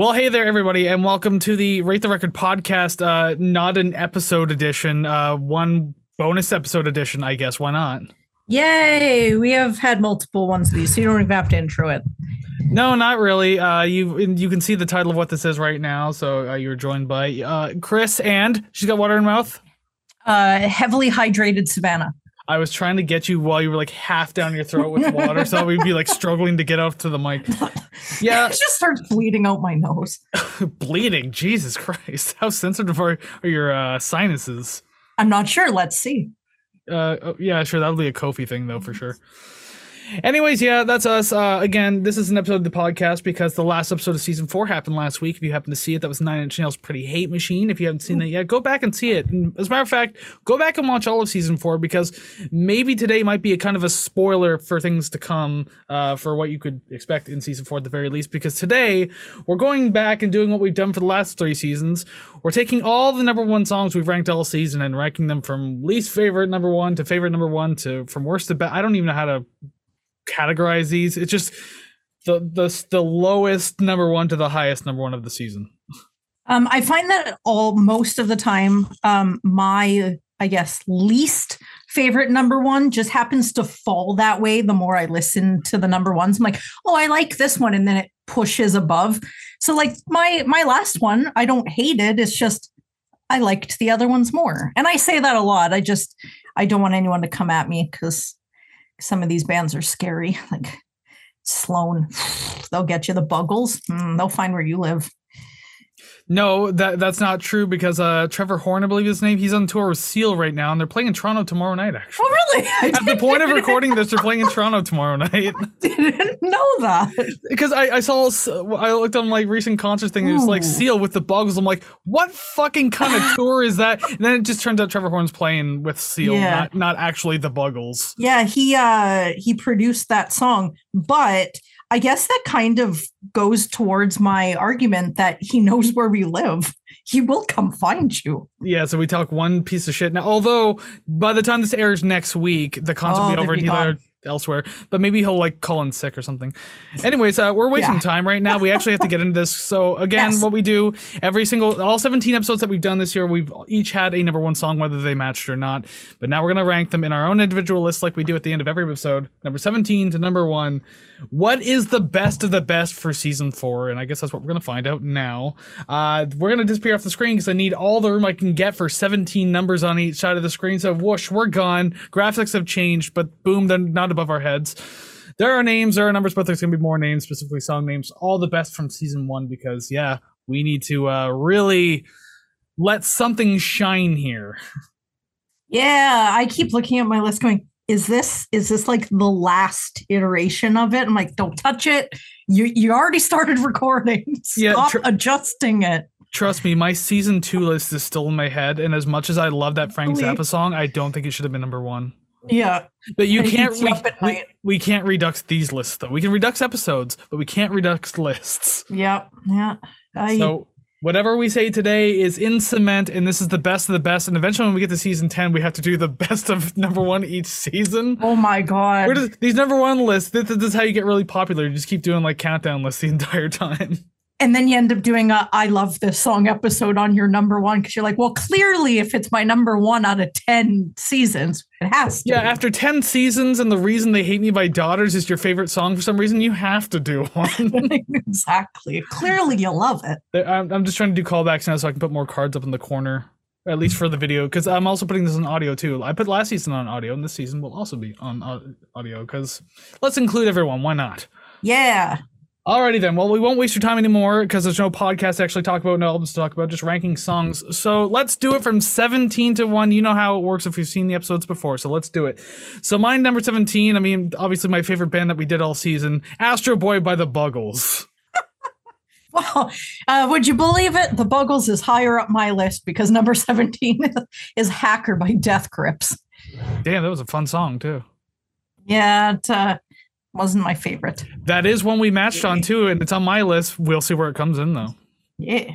Well, hey there, everybody, and welcome to the Rate the Record podcast. Uh, not an episode edition, uh, one bonus episode edition, I guess. Why not? Yay! We have had multiple ones of these, so you don't even have to intro it. No, not really. Uh, you you can see the title of what this is right now. So uh, you're joined by uh, Kris, and she's got water in her mouth. Uh, heavily hydrated Savannah. I was trying to get you while you were like half down your throat with water, so we'd be like struggling to get up to the mic. Yeah, It just starts bleeding out my nose. bleeding. Jesus Christ, how sensitive are, are your uh, sinuses? I'm not sure. Let's see. Uh, oh, yeah, sure. That'll be a Ko-Fi thing though, for sure. Anyways, yeah, that's us. Uh, again, this is an episode of the podcast because the last episode of season four happened last week. If you happen to see it, that was Nine Inch Nails' Pretty Hate Machine. If you haven't seen that yet, go back and see it. And as a matter of fact, go back and watch all of season four because maybe today might be a kind of a spoiler for things to come, uh, for what you could expect in season four at the very least. Because today we're going back and doing what we've done for the last three seasons. We're taking all the number one songs we've ranked all season and ranking them from least favorite number one to favorite number one to from worst to best. I don't even know how to categorize these. It's just the the the lowest number one to the highest number one of the season. Um, I find that all most of the time, um, my I guess least favorite number one just happens to fall that way. The more I listen to the number ones, I'm like, oh, I like this one, and then it pushes above. So like my my last one, I don't hate it. It's just I liked the other ones more, and I say that a lot. I just I don't want anyone to come at me because some of these bands are scary, like Sloan. They'll get you the buggles. Mm, they'll find where you live. No, that that's not true because uh, Trevor Horn, I believe his name, he's on tour with Seal right now, and they're playing in Toronto tomorrow night. Actually, Oh, really? At the point of recording this, they're playing in Toronto tomorrow night. didn't know that. Because I, I saw, I looked on like recent concert thing, it was like Seal with the Buggles. I'm like, what fucking kind of tour is that? And then it just turns out Trevor Horn's playing with Seal, Yeah. not not actually the Buggles. Yeah, he uh he produced that song, but I guess that kind of goes towards my argument that he knows where we live. He will come find you. Yeah, so we talk one piece of shit now. Although by the time this airs next week, the concert Oh, will be over and be he'll air gone. elsewhere. But maybe he'll like call in sick or something. Anyways, uh, we're wasting Yeah. time right now. We actually have to get into this. So again, Yes. what we do every single all 17 episodes that we've done this year, we've each had a number one song, whether they matched or not. But now we're gonna rank them in our own individual list, like we do at the end of every episode, number 17 to number one. What is the best of the best for season four? And I guess that's what we're gonna find out now. Uh, we're gonna disappear off the screen because I need all the room I can get for 17 numbers on each side of the screen. So whoosh, we're gone. Graphics have changed, but boom, they're not above our heads. There are names, there are numbers, but there's gonna be more names, specifically song names. All the best from season one because yeah, we need to uh, really let something shine here. Yeah, I keep looking at my list going, is this is this like the last iteration of it? I'm like, don't touch it. You you already started recording. Yeah, Stop tr- adjusting it. Trust me, my season two list is still in my head, and as much as I love that Frank Zappa song, I don't think it should have been number one. Yeah. But you can't we, we, we can't redux these lists though. We can redux episodes, but we can't redux lists. Yeah. Yeah. I So whatever we say today is in cement, and this is the best of the best. And eventually, when we get to season ten, we have to do the best of number one each season. oh my god. Does, these number one lists, this, this is how you get really popular. You just keep doing like countdown lists the entire time. And then you end up doing a I love this song episode on your number one because you're like, well, clearly, if it's my number one out of 10 seasons, it has to. Yeah, after 10 seasons, and the reason they hate me by daughters is your favorite song for some reason, you have to do one. exactly. Clearly, you love it. I'm, I'm just trying to do callbacks now so I can put more cards up in the corner, at least for the video, because I'm also putting this on audio too. I put last season on audio, and this season will also be on audio, because let's include everyone. Why not? Yeah. Alrighty then. Well, we won't waste your time anymore because there's no podcast to actually talk about, no albums to talk about, just ranking songs. So let's do it from 17 to 1. You know how it works if you've seen the episodes before, so let's do it. So mine number 17, I mean, obviously my favorite band that we did all season, Astro Boy by the Buggles. Well, uh, would you believe it? The Buggles is higher up my list because number 17 is Hacker by Death Grips. Damn, that was a fun song too. Yeah, it uh, wasn't my favorite. That is one we matched on too, and it's on my list. We'll see where it comes in though. Yeah.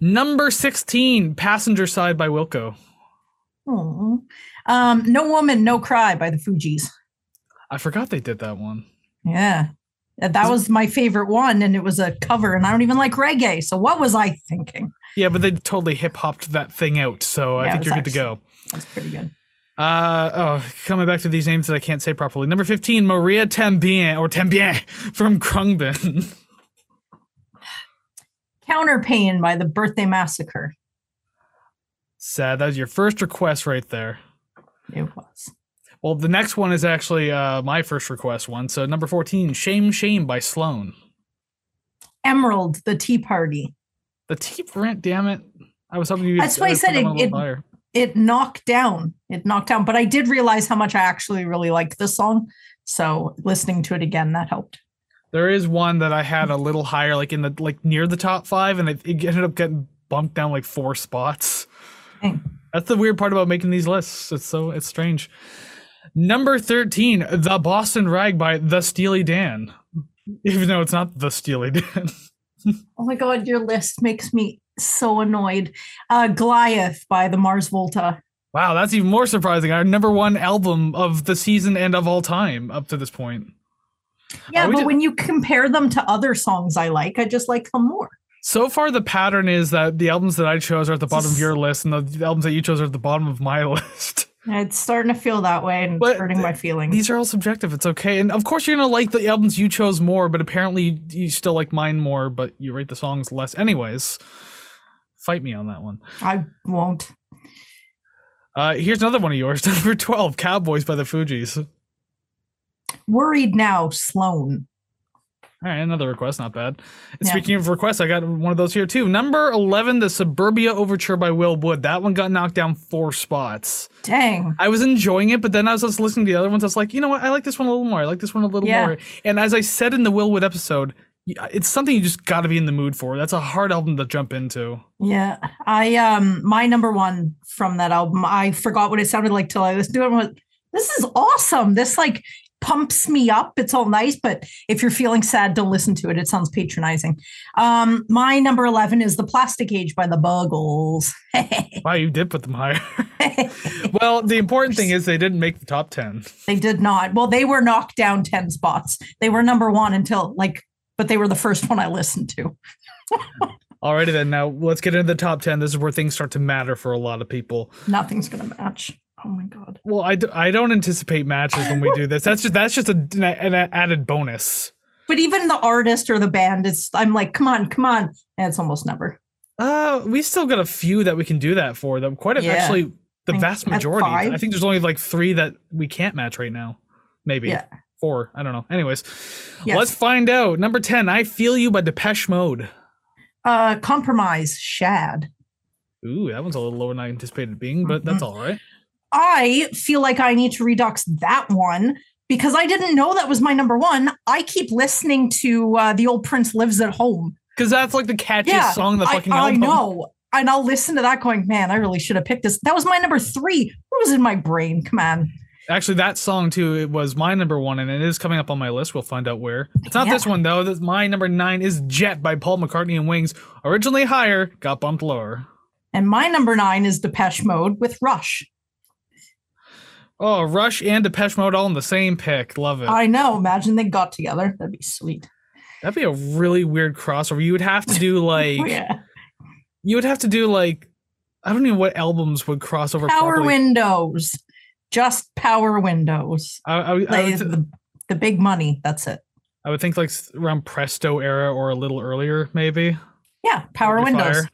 Number 16, Passenger Side by Wilco. Aw. Um, no Woman, No Cry by the Fugees. I forgot they did that one. Yeah. That was my favorite one, and it was a cover, and I don't even like reggae. So what was I thinking? Yeah, but they totally hip hopped that thing out, so I think you're was good to go. That's pretty good. Uh oh, coming back to these names that I can't say properly. Number fifteen, Maria Tambien or Tambien from Khruangbin. Counterpain by the Birthday Massacre. Sad. That was your first request right there. It was. Well, the next one is actually uh, my first request one. So number fourteen, Shame Shame by Sloan. Emerald, the Tea Party. The T print, damn it. I was hoping you. That's why I I'd said it- one a little it-. It knocked down. It knocked down. But I did realize how much I actually really liked this song. So listening to it again, that helped. There is one that I had a little higher, like in the like near the top five, and it, it ended up getting bumped down like four spots. Dang. That's the weird part about making these lists. It's so it's strange. Number thirteen, the Boston Rag by the Steely Dan. Even though it's not the Steely Dan. Oh my god, your list makes me so annoyed. Uh Goliath by the Mars Volta. wow, that's even more surprising. Our number one album of the season and of all time up to this point. Yeah, but ju- when you compare them to other songs I like, I just like them more. So far, the pattern is that the albums that I chose are at the bottom of your list, and the, albums that you chose are at the bottom of my list. It's starting to feel that way and But it's hurting my feelings. These are all subjective. It's okay. And of course, you're going to like the albums you chose more, but apparently you still like mine more, but you rate the songs less. Anyways, fight me on that one. I won't. Uh, here's another one of yours. Number 12, Cowboys by the Fugees. Worried now, Sloan. All right, another request. Not bad. And Yeah. speaking of requests, I got one of those here too. Number 11, The Suburbia Overture by Will Wood. That one got knocked down four spots. Dang. I was enjoying it, but then as I was listening to the other ones, I was like, you know what? I like this one a little more. I like this one a little Yeah. more. And as I said in the Will Wood episode, it's something you just got to be in the mood for. That's a hard album to jump into. Yeah. I um my number one from that album, I forgot what it sounded like till I listened to it and this is awesome. This like pumps me up. It's all nice, but if you're feeling sad, don't listen to it. It sounds patronizing. Um, my number 11 is The Plastic Age by the Buggles. Wow, you did put them higher. well, the important thing is they didn't make the top 10. They did not. Well, they were knocked down 10 spots. They were number one until like, but they were the first one I listened to. Alrighty then, now let's get into the top 10. This is where things start to matter for a lot of people. Nothing's going to match. Oh my God. Well, I, d- I don't anticipate matches when we do this. That's just that's just a, an added bonus. But even the artist or the band is, I'm like, come on, come on. And it's almost never. Uh, we still got a few that we can do that for. Them quite a, Yeah. actually the vast majority. I think there's only like three that we can't match right now. Maybe Yeah. Four. I don't know. Anyways, Yes. let's find out. Number ten, "I Feel You" by Depeche Mode. Uh, compromise, Shad. Ooh, that one's a little lower than I anticipated being, but that's Mhm. all right. I feel like I need to redux that one because I didn't know that was my number one. I keep listening to uh, the old Prince Lives at Home. Because that's like the catchiest Yeah, song in the I, fucking I know. And I'll listen to that going, man, I really should have picked this. That was my number three. What was in my brain? Come on. Actually, that song too. It was my number one, and it is coming up on my list. We'll find out where. It's not this one though. This, my number nine is "Jet" by Paul McCartney and Wings. Originally higher, got bumped lower. And my number nine is Depeche Mode with Rush. Oh, Rush and Depeche Mode all in the same pick. Love it. I know. Imagine they got together. That'd be sweet. That'd be a really weird crossover. You would have to do oh, like Oh, yeah. you would have to do like I don't even know what albums would cross over. Power properly. windows. Just power windows. I, I, I, Like would th- the, the big money. That's it. I would think like around Presto era or a little earlier, maybe. Yeah. Power windows.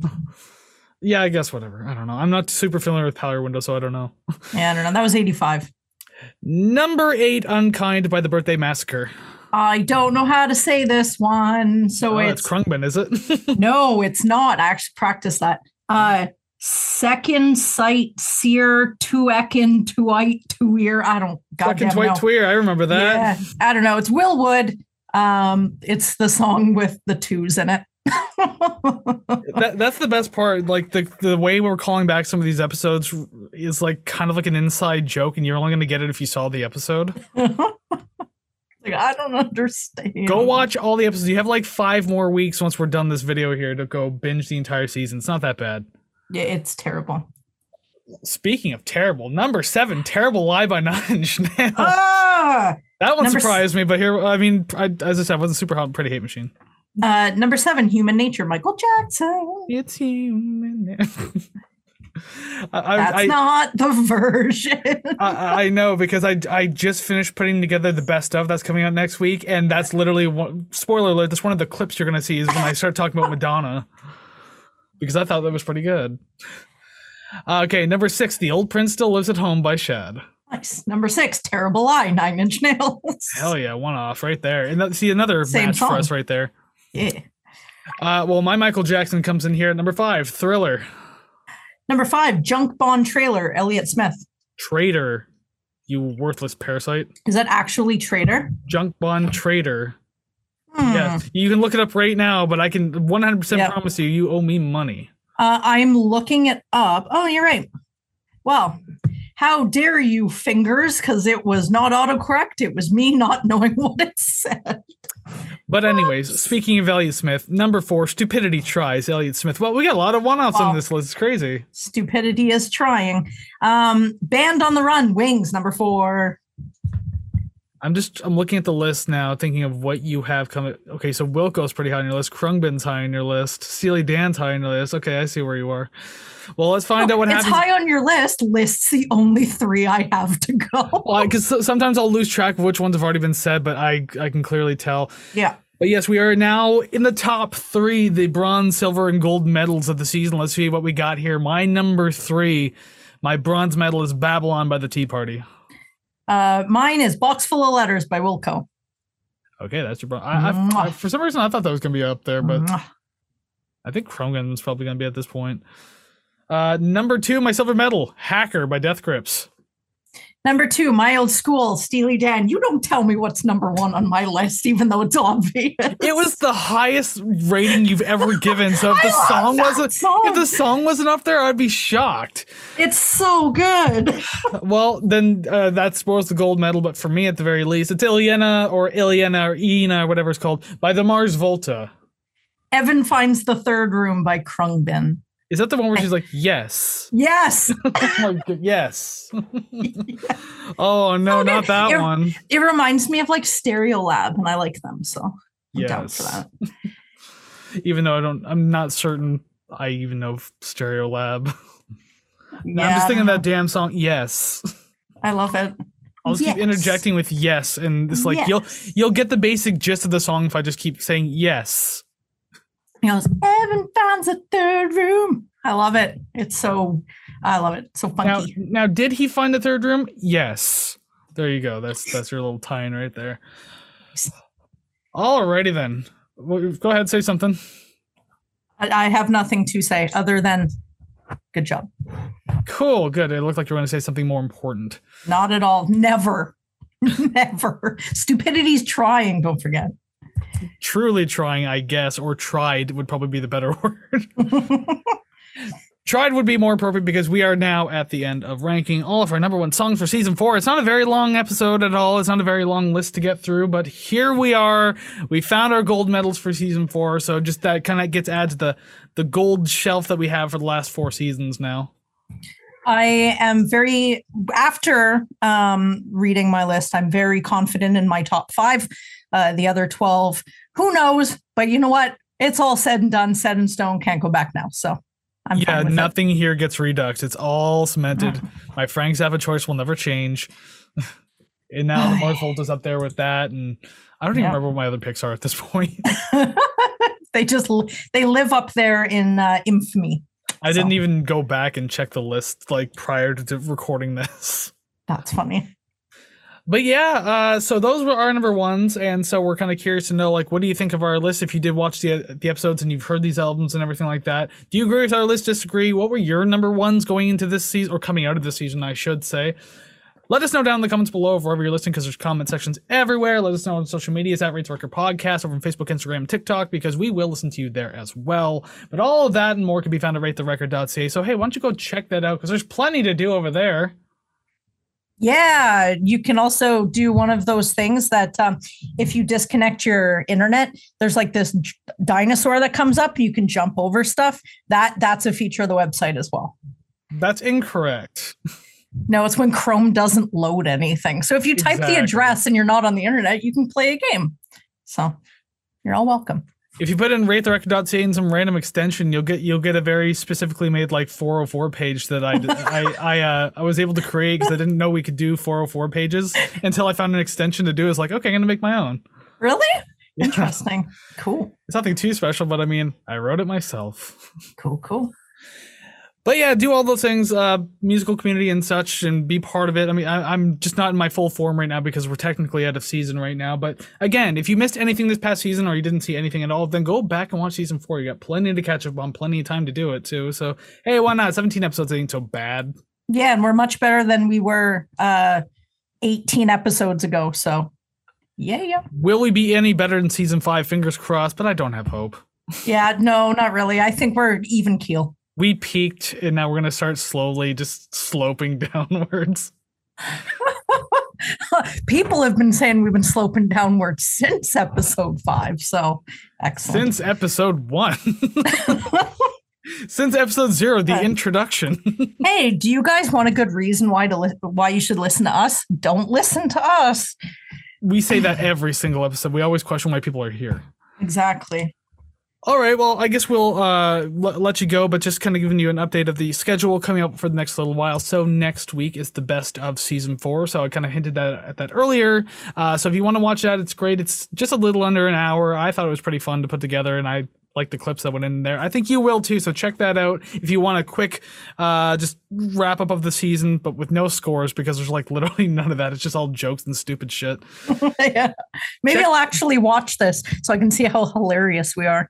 yeah, I guess whatever. I don't know. I'm not super familiar with Power Windows, so I don't know. Yeah, I don't know. That was 85. Number eight, Unkind by the Birthday Massacre. I don't know how to say this one. So oh, it's Khruangbin, is it? no, it's not. I actually practiced that. Uh second sight seer tuekin tuite tuir. I don't goddamn Twite. Tweer. I remember that. Yeah, I don't know. It's Will Wood. Um, it's the song with the twos in it. that that's the best part. Like the the way we're calling back some of these episodes is like kind of like an inside joke, and you're only going to get it if you saw the episode. like, I don't understand. Go watch all the episodes. You have like five more weeks once we're done this video here to go binge the entire season. It's not that bad. Yeah, it's terrible. Speaking of terrible, number seven, terrible lie by Nine Inch Nails. Ah, That one Number s- surprised me, but here, I mean, I, as I said, I wasn't super hot Pretty Hate Machine. Uh, number seven, Human Nature, Michael Jackson. It's human. I, That's I, not the version. I, I know because I I just finished putting together the best of that's coming out next week, and that's literally one spoiler alert. That's one of the clips you're gonna see is when I start talking about Madonna, because I thought that was pretty good. Uh, okay, number six, the old prince still lives at home by Shad. nice. Number six, Terrible Lie, Nine Inch Nails. Hell yeah, one off right there, and that, see another Same match for us right there. Yeah. Uh, well, my Michael Jackson comes in here at number five, Thriller, Number five, Junk Bond Trailer, Elliott Smith. Traitor, you worthless parasite, Is that actually Traitor? Junk Bond Traitor. Hmm. Yeah, you can look it up right now, but I can 100% Yeah. promise you, you owe me money. Uh, I'm looking it up. Oh, you're right. Well, how dare you, fingers? Because it was not autocorrect. It was me not knowing what it said. But anyways, speaking of Elliott Smith, number four, stupidity tries Elliott Smith. Well, we got a lot of one-offs Wow. on this list. It's crazy. Stupidity is trying. Um, Band on the Run, Wings, number four. I'm just I'm looking at the list now, thinking of what you have coming. Okay, so Wilco's pretty high on your list. Khruangbin's high on your list. Steely Dan's high on your list. Okay, I see where you are. Well, let's find Oh, out what it's happens. high on your list. List's the only three I have to go. Because sometimes I'll lose track of which ones have already been said, but I I can clearly tell. Yeah. But yes, we are now in the top three, the bronze, silver, and gold medals of the season. Let's see what we got here. My number three, my bronze medal is Babylon by the Tea Party. Uh, mine is Box Full of Letters by Wilco. Okay, that's your bronze. I, I, I, for some reason, I thought that was going to be up there, but I think Krogan's probably going to be at this point. Uh, number two, my silver medal, Hacker by Death Grips. Number two, my old school, Steely Dan. You don't tell me what's number one on my list, even though it's obvious. It was the highest rating you've ever given. So if the song wasn't song. if the song wasn't up there, I'd be shocked. It's so good. Well, then uh, that spoils the gold medal. But for me, at the very least, it's Ilyena or Ilyena or Ina, or whatever it's called, by the Mars Volta. Evan finds the third room by Khruangbin. Is that the one where she's like, yes, Yes, Oh yes? oh no, Okay. not that It- one. it reminds me of like Stereolab, and I like them, so I'm down for that. Even though I don't, I'm not certain I even know Stereolab. I'm just thinking that damn song. Yes. I love it. I'll just keep interjecting with yes, and it's like you'll you'll get the basic gist of the song if I just keep saying yes. He goes, Evan finds a third room. I love it. It's so, I love it. So Now, funky. now, did he find the third room? Yes. There you go. That's that's your little tie-in right there. Alrighty then. Well, Go ahead, say something. I, I have nothing to say other than good job. Cool, good. It looked like you were going to say something more important. Not at all. Never. Never. Stupidity's trying, don't forget. Truly trying, I guess, or tried would probably be the better word. Tried would be more appropriate because we are now at the end of ranking all of our number one songs for season four. It's not a very long episode at all. It's not a very long list to get through, but here we are. We found our gold medals for season four, so just that kind of gets added to the the gold shelf that we have for the last four seasons now. I am very after um, reading my list. I'm very confident in my top five. Uh, the other twelve, who knows? But you know what? It's all said and done, set in stone. Can't go back now. So I'm yeah, with it. nothing here gets redux. It's all cemented. My Frank Zappa choice will never change. and now the Mars Volt is up there with that, and I don't even Yeah. remember what my other picks are at this point. they just they live up there in uh, infamy. I didn't So. even go back and check the list like prior to, recording this. That's funny. But yeah, uh, so those were our number ones, and so we're kind of curious to know, like, what do you think of our list? If you did watch the the episodes and you've heard these albums and everything like that, do you agree with our list? Disagree? What were your number ones going into this season or coming out of this season? I should say. Let us know down in the comments below wherever you're listening, because there's comment sections everywhere. Let us know on social medias at Rate the Record Podcast over on Facebook, Instagram, TikTok, because we will listen to you there as well. But all of that and more can be found at ratetherecord.ca. So hey, why don't you go check that out? Because there's plenty to do over there. Yeah, you can also do one of those things that um, if you disconnect your internet, there's like this j- dinosaur that comes up. You can jump over stuff. That that's a feature of the website as well. That's incorrect. No, it's when Chrome doesn't load anything. So if you type Exactly. the address and you're not on the internet, you can play a game. So you're all welcome. If you put in ratetherecord.ca in some random extension, you'll get you'll get a very specifically made like 404 page that I I I uh I was able to create because I didn't know we could do 404 pages until I found an extension to do. It's like okay, I'm gonna make my own. Really? Yeah. Interesting. Cool. It's nothing too special, but I mean, I wrote it myself. Cool. Cool. But yeah, do all those things, uh, musical community and such, and be part of it. I mean, I, I'm just not in my full form right now because we're technically out of season right now. But again, if you missed anything this past season or you didn't see anything at all, then go back and watch season four. You got plenty to catch up on, plenty of time to do it too. So hey, why not? 17 episodes ain't so bad. Yeah, and we're much better than we were uh 18 episodes ago. So yeah, yeah. Will we be any better than season five? Fingers crossed, but I don't have hope. Yeah, no, not really. I think we're even keel. We peaked, and now we're gonna start slowly just sloping downwards. People have been saying we've been sloping downwards since episode five. So excellent. Since episode one. Since episode zero, the introduction. hey, do you guys want a good reason why to li- why you should listen to us? Don't listen to us. we say that every single episode. We always question why people are here. Exactly. All right, well, I guess we'll uh, l- let you go, but just kind of giving you an update of the schedule coming up for the next little while. So next week is the best of season four. So I kind of hinted that at that earlier. Uh, so if you want to watch that, it's great. It's just a little under an hour. I thought it was pretty fun to put together, and I like the clips that went in there. I think you will too. So check that out if you want a quick, uh, just wrap up of the season, but with no scores because there's like literally none of that. It's just all jokes and stupid shit. yeah. Maybe Check- I'll actually watch this so I can see how hilarious we are.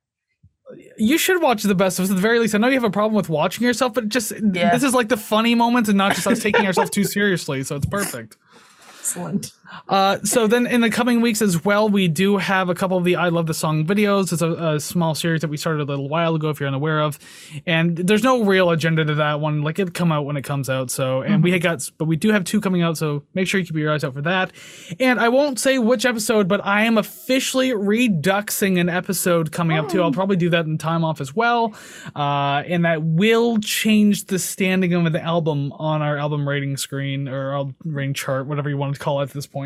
You should watch the best of us at the very least. I know you have a problem with watching yourself, but just Yeah. this is like the funny moments and not just us taking ourselves too seriously. So it's perfect. Excellent. Uh, so then in the coming weeks as well, we do have a couple of the I Love the Song videos. It's a, a small series that we started a little while ago, if you're unaware of. And there's no real agenda to that one. Like it'll come out when it comes out. So, and we had got, but we do have two coming out. So make sure you keep your eyes out for that. And I won't say which episode, but I am officially reduxing an episode coming up too. I'll probably do that in time off as well. Uh, and that will change the standing of the album on our album rating screen or rating chart, whatever you want to call it at this point.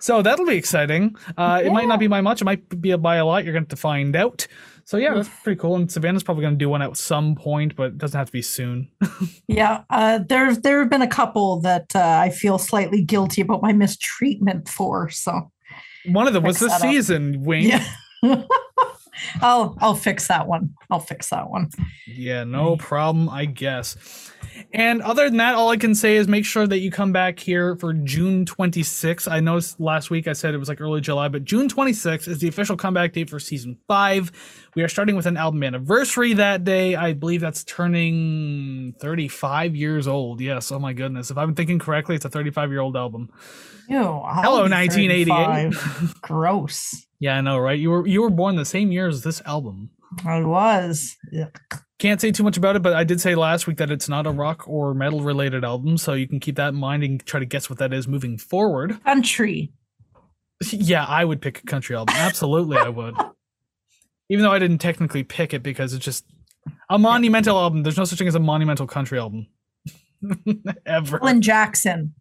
So that'll be exciting. Uh, It might not be by much. It might be by a lot. You're going to have to find out. So yeah, that's pretty cool. And Savannah's probably going to do one at some point, but it doesn't have to be soon. Yeah, uh, there there have been a couple that uh, I feel slightly guilty about my mistreatment for. So One of them was the that up. season, Wink. Yeah. I'll I'll fix that one. I'll fix that one. Yeah, no problem, I guess. And other than that, all I can say is make sure that you come back here for June 26th. I noticed last week I said it was like early July, but June 26th is the official comeback date for season five. We are starting with an album anniversary that day. I believe that's turning 35 years old. Yes. Oh my goodness. If I'm thinking correctly, it's a 35 year old album. Ew, Hello, be 1988. Gross. Yeah, I know, right? You were you were born the same year as this album. I was. Yeah. Can't say too much about it, but I did say last week that it's not a rock or metal related album, so you can keep that in mind and try to guess what that is moving forward. Country. Yeah, I would pick a country album. Absolutely, I would. Even though I didn't technically pick it because it's just a monumental album. There's no such thing as a monumental country album. Ever. Alan Jackson.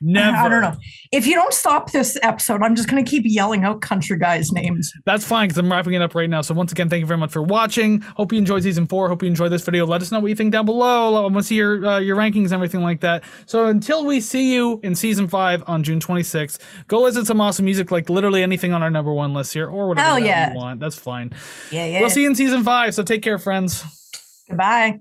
Never. I don't know. If you don't stop this episode, I'm just going to keep yelling out country guys' names. That's fine because I'm wrapping it up right now. So once again, thank you very much for watching. Hope you enjoyed season four. Hope you enjoyed this video. Let us know what you think down below. I want to see your uh, your rankings and everything like that. So until we see you in season five on June 26th, go listen to some awesome music like literally anything on our number one list here or whatever Hell yeah. you want. That's fine. Yeah, yeah. We'll see you in season five. So take care, friends. Goodbye.